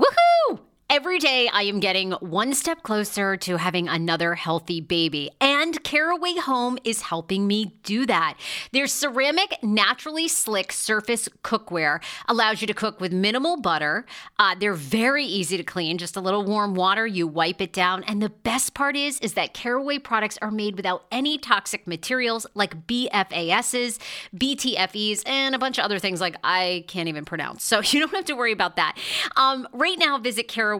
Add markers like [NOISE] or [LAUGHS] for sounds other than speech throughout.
Woohoo! Every day, I am getting one step closer to having another healthy baby, and Caraway Home is helping me do that. Their ceramic, naturally slick surface cookware allows you to cook with minimal butter. Uh, they're very easy to clean, just a little warm water, you wipe it down. And the best part is, is that Caraway products are made without any toxic materials like PFASs, PTFEs, and a bunch of other things like I can't even pronounce. So [LAUGHS] you don't have to worry about that. Um, right now, visit Caraway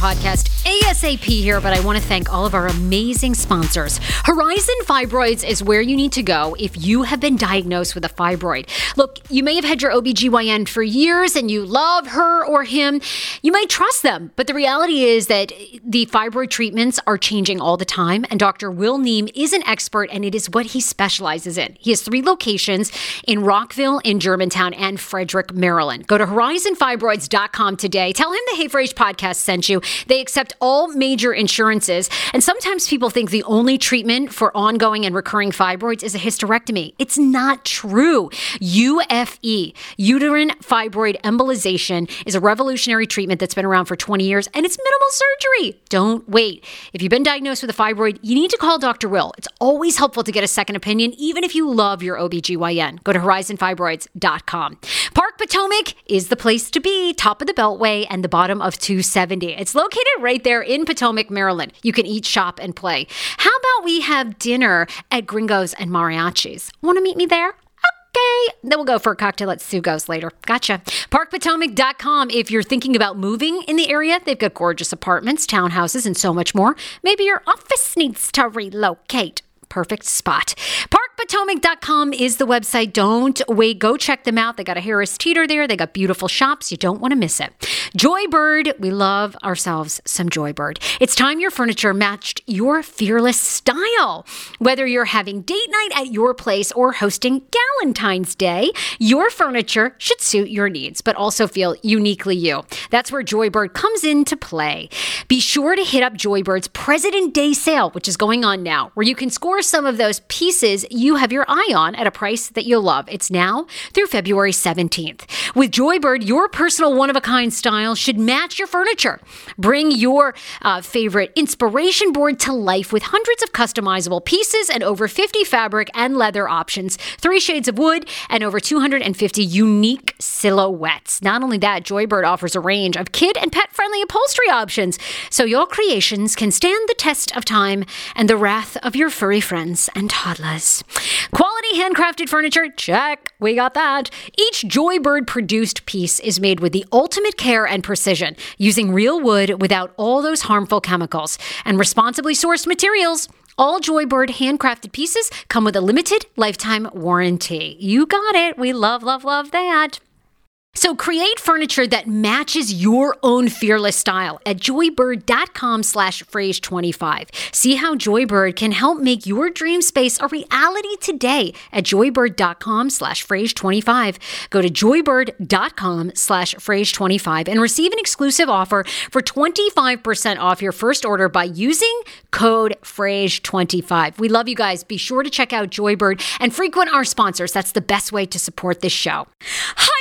Podcast ASAP here, but I want to thank all of our amazing sponsors. Horizon Fibroids is where you need to go if you have been diagnosed with a fibroid. Look, you may have had your OBGYN for years and you love her or him. You might trust them, but the reality is that the fibroid treatments are changing all the time, and Dr. Will Neem is an expert, and it is what he specializes in. He has three locations in Rockville, in Germantown, and Frederick, Maryland. Go to horizonfibroids.com today. Tell him the Hey Frase podcast sent you. They accept all major insurances, and sometimes people think the only treatment for ongoing and recurring fibroids is a hysterectomy. It's not true. UFE, uterine fibroid embolization, is a revolutionary treatment that's been around for 20 years, and it's minimal surgery. Don't wait. If you've been diagnosed with a fibroid, you need to call Dr. Will. It's always helpful to get a second opinion, even if you love your OBGYN. Go to horizonfibroids.com. Park Potomac is the place to be, top of the Beltway and the bottom of 270. It's located right there in Potomac, Maryland. You can eat, shop, and play. How about we have dinner at Gringos and Mariachis? Want to meet me there? Okay. Then we'll go for a cocktail at Sugo's later. Gotcha. ParkPotomac.com. If you're thinking about moving in the area, they've got gorgeous apartments, townhouses, and so much more. Maybe your office needs to relocate. Perfect spot. ParkPotomac.com is the website. Don't wait. Go check them out. They got a Harris Teeter there. They got beautiful shops. You don't want to miss it. Joybird. We love ourselves some Joybird. It's time your furniture matched your fearless style. Whether you're having date night at your place or hosting Galentine's Day, your furniture should suit your needs, but also feel uniquely you. That's where Joybird comes into play. Be sure to hit up Joybird's President Day sale, which is going on now, where you can score some of those pieces you you have your eye on at a price that you'll love. It's now through February 17th. With Joybird, your personal one of a kind style should match your furniture. Bring your uh, favorite inspiration board to life with hundreds of customizable pieces and over 50 fabric and leather options, three shades of wood, and over 250 unique silhouettes. Not only that, Joybird offers a range of kid and pet friendly upholstery options so your creations can stand the test of time and the wrath of your furry friends and toddlers. Quality handcrafted furniture, check, we got that. Each Joybird produced piece is made with the ultimate care and precision, using real wood without all those harmful chemicals and responsibly sourced materials. All Joybird handcrafted pieces come with a limited lifetime warranty. You got it. We love, love, love that. So create furniture that matches your own fearless style at joybird.com slash frase 25. See how Joybird can help make your dream space a reality today at joybird.com slash frase 25. Go to joybird.com slash frase 25 and receive an exclusive offer for 25% off your first order by using code frase 25. We love you guys. Be sure to check out Joybird and frequent our sponsors. That's the best way to support this show. Hi!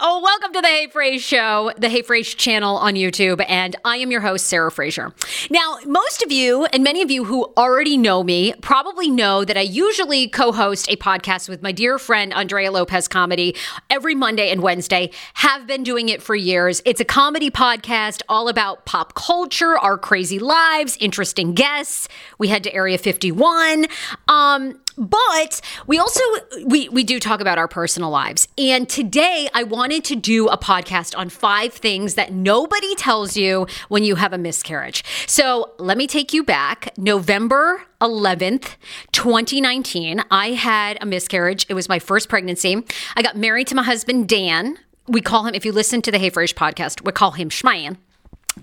Oh, welcome to the Hey Frase Show, the Hey Frase channel on YouTube, and I am your host, Sarah Fraser. Now, most of you and many of you who already know me probably know that I usually co-host a podcast with my dear friend Andrea Lopez Comedy every Monday and Wednesday. Have been doing it for years. It's a comedy podcast all about pop culture, our crazy lives, interesting guests. We head to Area 51. Um, but we also we we do talk about our personal lives. And today I wanted to do a podcast on five things that nobody tells you when you have a miscarriage. So, let me take you back. November 11th, 2019, I had a miscarriage. It was my first pregnancy. I got married to my husband Dan. We call him if you listen to the Hey Frase podcast, we call him Schman.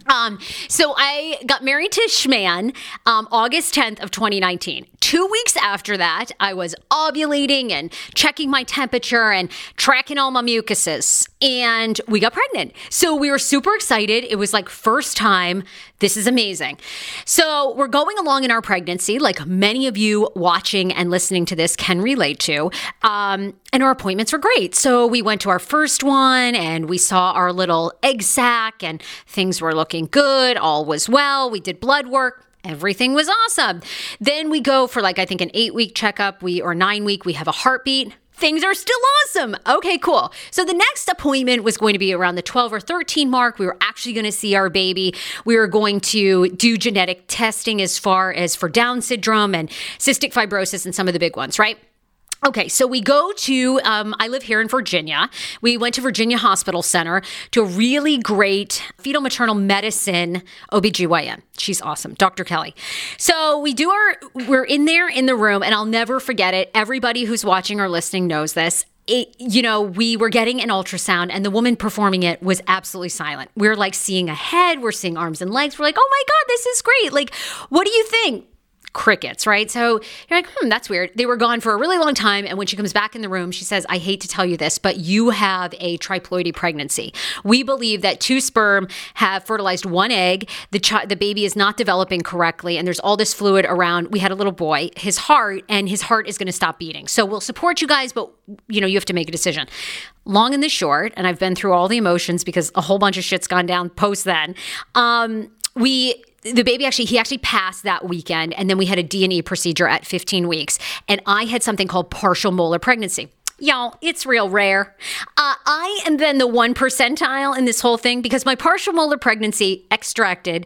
Um, so I got married to Schman um, August 10th of 2019. Two weeks after that, I was ovulating and checking my temperature and tracking all my mucuses, and we got pregnant. So we were super excited. It was like first time. This is amazing. So we're going along in our pregnancy, like many of you watching and listening to this can relate to. Um, and our appointments were great. So we went to our first one and we saw our little egg sac, and things were looking good. All was well. We did blood work. Everything was awesome. Then we go for like I think an 8 week checkup, we or 9 week, we have a heartbeat. Things are still awesome. Okay, cool. So the next appointment was going to be around the 12 or 13 mark. We were actually going to see our baby. We were going to do genetic testing as far as for Down syndrome and cystic fibrosis and some of the big ones, right? Okay, so we go to, um, I live here in Virginia. We went to Virginia Hospital Center to a really great fetal maternal medicine OBGYN. She's awesome, Dr. Kelly. So we do our, we're in there in the room, and I'll never forget it. Everybody who's watching or listening knows this. It, you know, we were getting an ultrasound and the woman performing it was absolutely silent. We are like seeing a head, we're seeing arms and legs. We're like, oh my God, this is great. Like, what do you think? Crickets, right? So you're like, hmm, that's weird. They were gone for a really long time. And when she comes back in the room, she says, I hate to tell you this, but you have a triploidy pregnancy. We believe that two sperm have fertilized one egg. The, chi- the baby is not developing correctly. And there's all this fluid around. We had a little boy, his heart, and his heart is going to stop beating. So we'll support you guys, but you know, you have to make a decision. Long and the short, and I've been through all the emotions because a whole bunch of shit's gone down post then. Um, we the baby actually he actually passed that weekend and then we had a d&e procedure at 15 weeks and i had something called partial molar pregnancy Y'all, it's real rare. Uh, I am then the one percentile in this whole thing because my partial molar pregnancy extracted.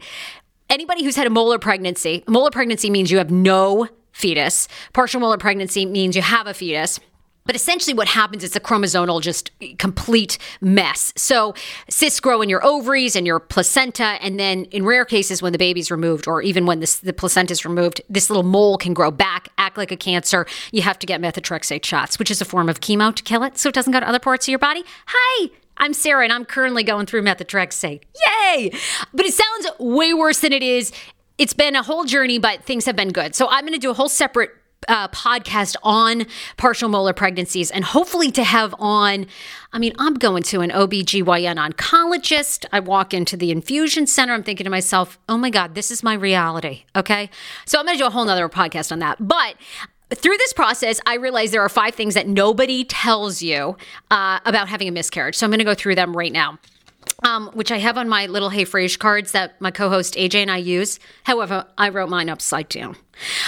Anybody who's had a molar pregnancy, molar pregnancy means you have no fetus. Partial molar pregnancy means you have a fetus. But essentially, what happens is a chromosomal just eh, complete mess. So, cysts grow in your ovaries and your placenta. And then, in rare cases, when the baby's removed, or even when this, the placenta is removed, this little mole can grow back, act like a cancer. You have to get methotrexate shots, which is a form of chemo to kill it so it doesn't go to other parts of your body. Hi, I'm Sarah, and I'm currently going through methotrexate. Yay! But it sounds way worse than it is. It's been a whole journey, but things have been good. So, I'm going to do a whole separate uh, podcast on partial molar pregnancies and hopefully to have on. I mean, I'm going to an OBGYN oncologist. I walk into the infusion center. I'm thinking to myself, oh my God, this is my reality. Okay. So I'm going to do a whole nother podcast on that. But through this process, I realized there are five things that nobody tells you uh, about having a miscarriage. So I'm going to go through them right now. Um, which I have on my little Hey Frase cards that my co-host AJ and I use. However, I wrote mine upside down.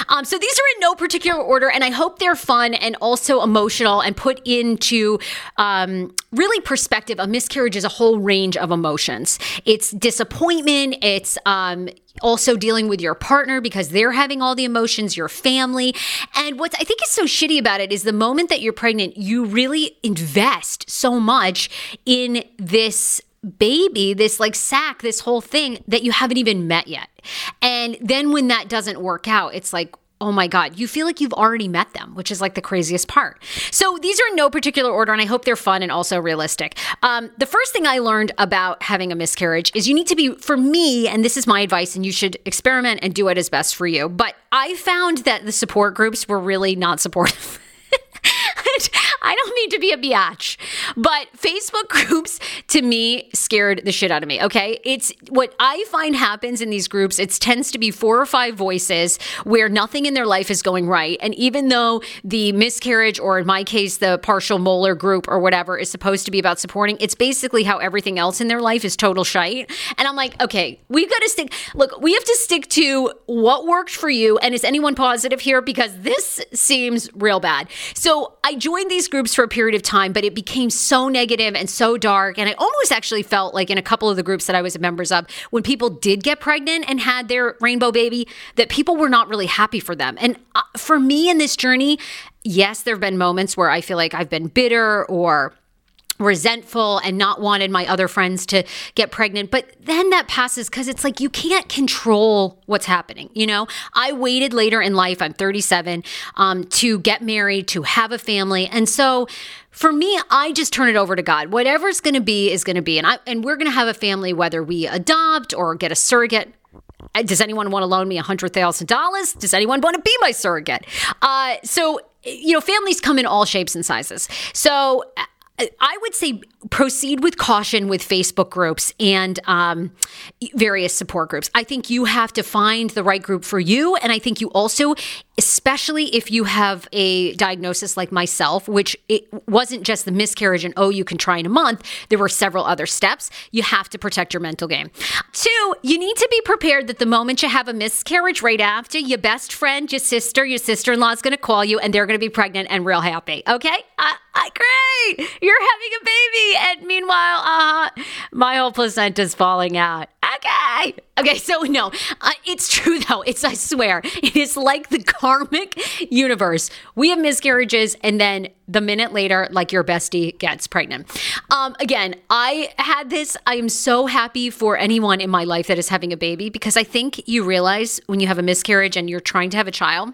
Um, so these are in no particular order, and I hope they're fun and also emotional and put into um, really perspective. A miscarriage is a whole range of emotions. It's disappointment. It's um, also dealing with your partner because they're having all the emotions, your family. And what I think is so shitty about it is the moment that you're pregnant, you really invest so much in this baby, this like sack, this whole thing that you haven't even met yet. And then when that doesn't work out, it's like, oh my God, you feel like you've already met them, which is like the craziest part. So these are in no particular order, and I hope they're fun and also realistic. Um, the first thing I learned about having a miscarriage is you need to be, for me, and this is my advice, and you should experiment and do what is best for you. But I found that the support groups were really not supportive. [LAUGHS] I don't mean to be a biatch, but Facebook [LAUGHS] groups to me scared the shit out of me. Okay. It's what I find happens in these groups. It tends to be four or five voices where nothing in their life is going right. And even though the miscarriage, or in my case, the partial molar group or whatever is supposed to be about supporting, it's basically how everything else in their life is total shite. And I'm like, okay, we've got to stick. Look, we have to stick to what worked for you. And is anyone positive here? Because this seems real bad. So I joined these groups for a period of time, but it became so negative and so dark. And I almost actually felt like in a couple of the groups that I was a members of, when people did get pregnant and had their rainbow baby, that people were not really happy for them. And uh, for me in this journey, yes, there have been moments where I feel like I've been bitter or resentful and not wanted my other friends to get pregnant. But then that passes because it's like you can't control what's happening. You know, I waited later in life, I'm 37, um, to get married, to have a family. And so for me, I just turn it over to God. Whatever's going to be is going to be. And I and we're going to have a family whether we adopt or get a surrogate. Uh, does anyone want to loan me hundred thousand dollars? Does anyone want to be my surrogate? Uh, so you know, families come in all shapes and sizes. So I would say proceed with caution with Facebook groups and um, various support groups. I think you have to find the right group for you. And I think you also, especially if you have a diagnosis like myself, which it wasn't just the miscarriage and oh, you can try in a month, there were several other steps. You have to protect your mental game. Two, you need to be prepared that the moment you have a miscarriage right after, your best friend, your sister, your sister in law is going to call you and they're going to be pregnant and real happy. Okay? Uh, uh, great. You're having a baby and meanwhile, uh, my whole placenta's falling out. Okay. Okay, so no, uh, it's true though. It's, I swear, it is like the karmic universe. We have miscarriages, and then the minute later, like your bestie gets pregnant. Um, again, I had this. I am so happy for anyone in my life that is having a baby because I think you realize when you have a miscarriage and you're trying to have a child,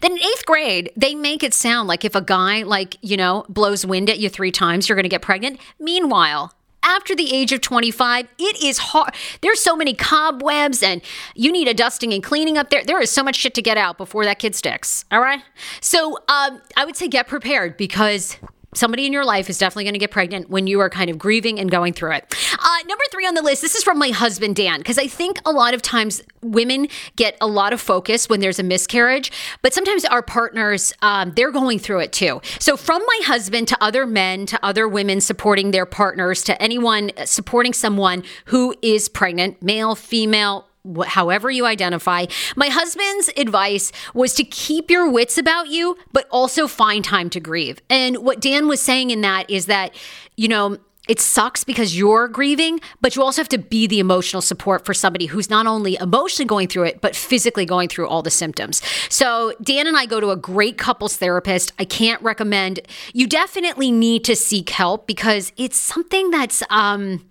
Then in eighth grade, they make it sound like if a guy, like, you know, blows wind at you three times, you're going to get pregnant. Meanwhile, after the age of 25, it is hard. There's so many cobwebs and you need a dusting and cleaning up there. There is so much shit to get out before that kid sticks. All right. So um, I would say get prepared because somebody in your life is definitely going to get pregnant when you are kind of grieving and going through it. Uh, number three on the list, this is from my husband, Dan, because I think a lot of times women get a lot of focus when there's a miscarriage, but sometimes our partners, um, they're going through it too. So, from my husband to other men, to other women supporting their partners, to anyone supporting someone who is pregnant, male, female, however you identify. My husband's advice was to keep your wits about you, but also find time to grieve. And what Dan was saying in that is that, you know, it sucks because you're grieving, but you also have to be the emotional support for somebody who's not only emotionally going through it, but physically going through all the symptoms. So, Dan and I go to a great couples therapist. I can't recommend, you definitely need to seek help because it's something that's, um,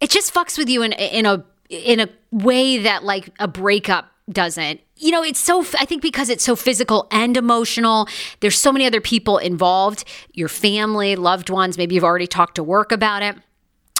it just fucks with you in, in a in a way that like a breakup doesn't. You know, it's so, I think because it's so physical and emotional, there's so many other people involved your family, loved ones. Maybe you've already talked to work about it.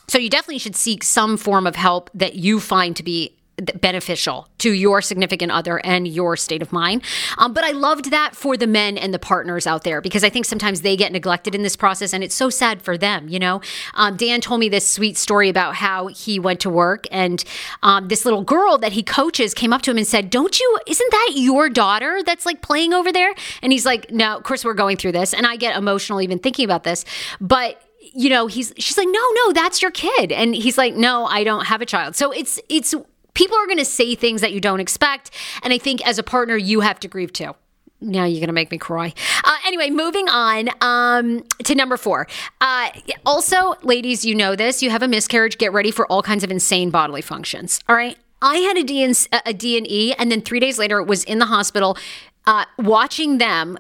So you definitely should seek some form of help that you find to be beneficial to your significant other and your state of mind. Um, but I loved that for the men and the partners out there because I think sometimes they get neglected in this process and it's so sad for them, you know? Um, Dan told me this sweet story about how he went to work and um, this little girl that he coaches came up to him and said, Don't you, isn't that your daughter that's like playing over there? And he's like, No, of course we're going through this. And I get emotional even thinking about this. But you know he's she's like no no that's your kid and he's like no i don't have a child so it's it's people are going to say things that you don't expect. And I think as a partner, you have to grieve too. Now you're going to make me cry. Uh, anyway, moving on um, to number four. Uh, also, ladies, you know this. You have a miscarriage. Get ready for all kinds of insane bodily functions. All right. I had a DN, a DNE, and then three days later, was in the hospital. Uh, watching them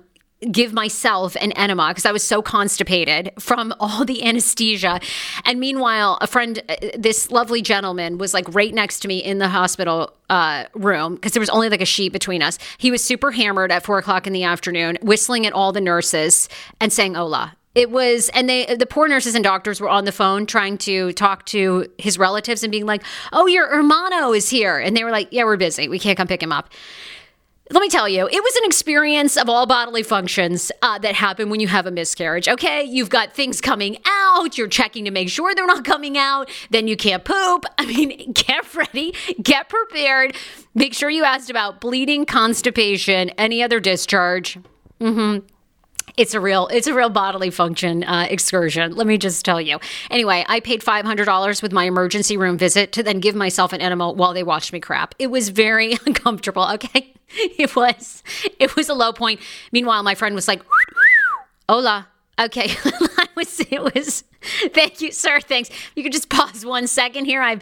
give myself an enema because I was so constipated from all the anesthesia. And meanwhile, a friend, uh, this lovely gentleman, was like right next to me in the hospital uh, room because there was only like a sheet between us. He was super hammered at four o'clock in the afternoon, whistling at all the nurses and saying "Hola." It was, and they, the poor nurses and doctors were on the phone trying to talk to his relatives and being like, "Oh, your hermano is here," and they were like, "Yeah, we're busy. We can't come pick him up." Let me tell you, it was an experience of all bodily functions uh, that happen when you have a miscarriage. Okay, you've got things coming out, you're checking to make sure they're not coming out, then you can't poop. [LAUGHS] I mean, get ready, get prepared. Make sure you asked about bleeding, constipation, any other discharge. Mm-hmm it's a real it's a real bodily function uh, excursion let me just tell you. Anyway i paid $500 with my emergency room visit to then give myself an enema while they watched me crap. It was very [LAUGHS] uncomfortable okay? [LAUGHS] It was it was a low point. Meanwhile my friend was like hola. Okay [LAUGHS] I was it was thank you sir thanks. You could just pause one second here. I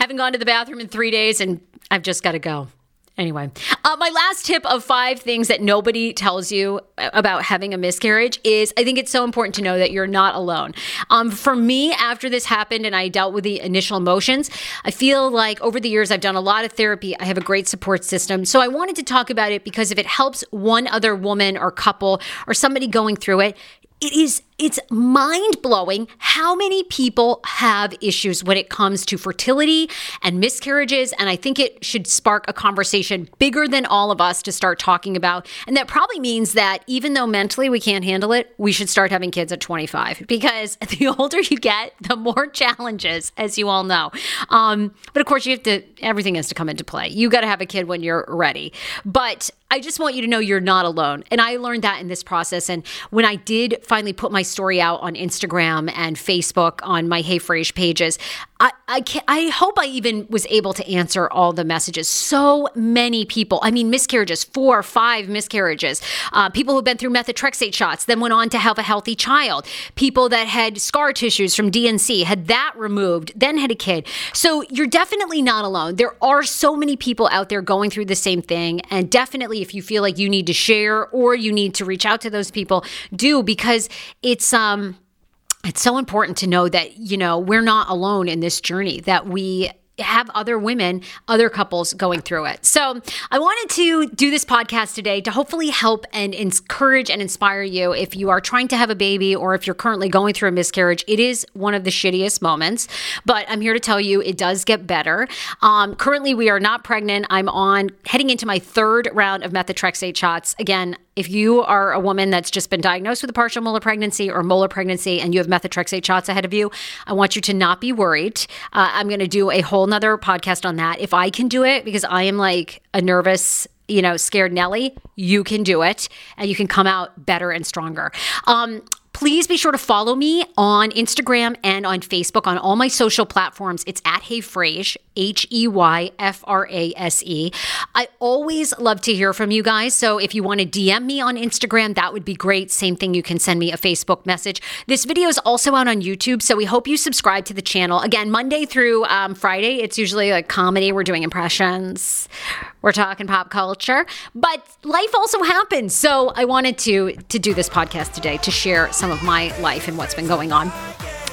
haven't gone to the bathroom in three days and i've just got to go Anyway, uh, my last tip of five things that nobody tells you about having a miscarriage is I think it's so important to know that you're not alone. Um, for me, after this happened and I dealt with the initial emotions, I feel like over the years I've done a lot of therapy. I have a great support system. So I wanted to talk about it because if it helps one other woman or couple or somebody going through it, it is it's mind blowing how many people have issues when it comes to fertility and miscarriages. And I think it should spark a conversation bigger than all of us to start talking about. And that probably means that even though mentally we can't handle it, we should start having kids at 25 because [LAUGHS] the older you get, the more challenges, as you all know. Um, but of course, you have to, everything has to come into play. You got to have a kid when you're ready. But I just want you to know you're not alone. And I learned that in this process. And when I did finally put my story out on Instagram and Facebook on my Hey Frase pages, I, I, can't, I hope I even was able to answer all the messages. So many people, I mean, miscarriages, four, or five miscarriages, uh, people who've been through methotrexate shots, then went on to have a healthy child, people that had scar tissues from D&C, had that removed, then had a kid. So you're definitely not alone. There are so many people out there going through the same thing. And definitely, if you feel like you need to share or you need to reach out to those people, do because it's, um, it's so important to know that, you know, we're not alone in this journey, that we have other women, other couples going through it. So I wanted to do this podcast today to hopefully help and encourage and inspire you if you are trying to have a baby or if you're currently going through a miscarriage. It is one of the shittiest moments, but I'm here to tell you it does get better. Um, currently, we are not pregnant. I'm on heading into my third round of methotrexate shots. Again, if you are a woman that's just been diagnosed with a partial molar pregnancy or molar pregnancy and you have methotrexate shots ahead of you, I want you to not be worried. Uh, I'm going to do a whole nother podcast on that. If I can do it, because I am like a nervous you know, scared Nelly, you can do it and you can come out better and stronger. Um, Please be sure to follow me on Instagram and on Facebook on all my social platforms. It's at Hey Frase, H E Y F R A S E. I always love to hear from you guys. So if you want to DM me on Instagram, that would be great. Same thing, you can send me a Facebook message. This video is also out on YouTube. So we hope you subscribe to the channel. Again, Monday through um, Friday, it's usually like comedy. We're doing impressions, we're talking pop culture, but life also happens. So I wanted to to do this podcast today to share some of my life and what's been going on.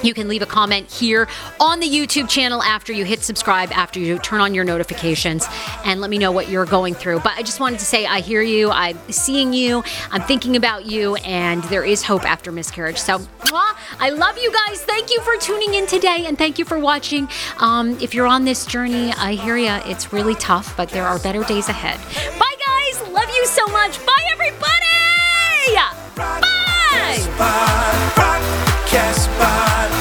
You can leave a comment here on the YouTube channel after you hit subscribe, after you turn on your notifications, and let me know what you're going through. But I just wanted to say I hear you, I'm seeing you, I'm thinking about you, and there is hope after miscarriage. So mwah, I love you guys. Thank you for tuning in today, and thank you for watching. Um, if you're on this journey, I hear you. It's really tough, but there are better days ahead. Bye, guys. Love you so much. Bye, everybody. Bye. Podcast Pod.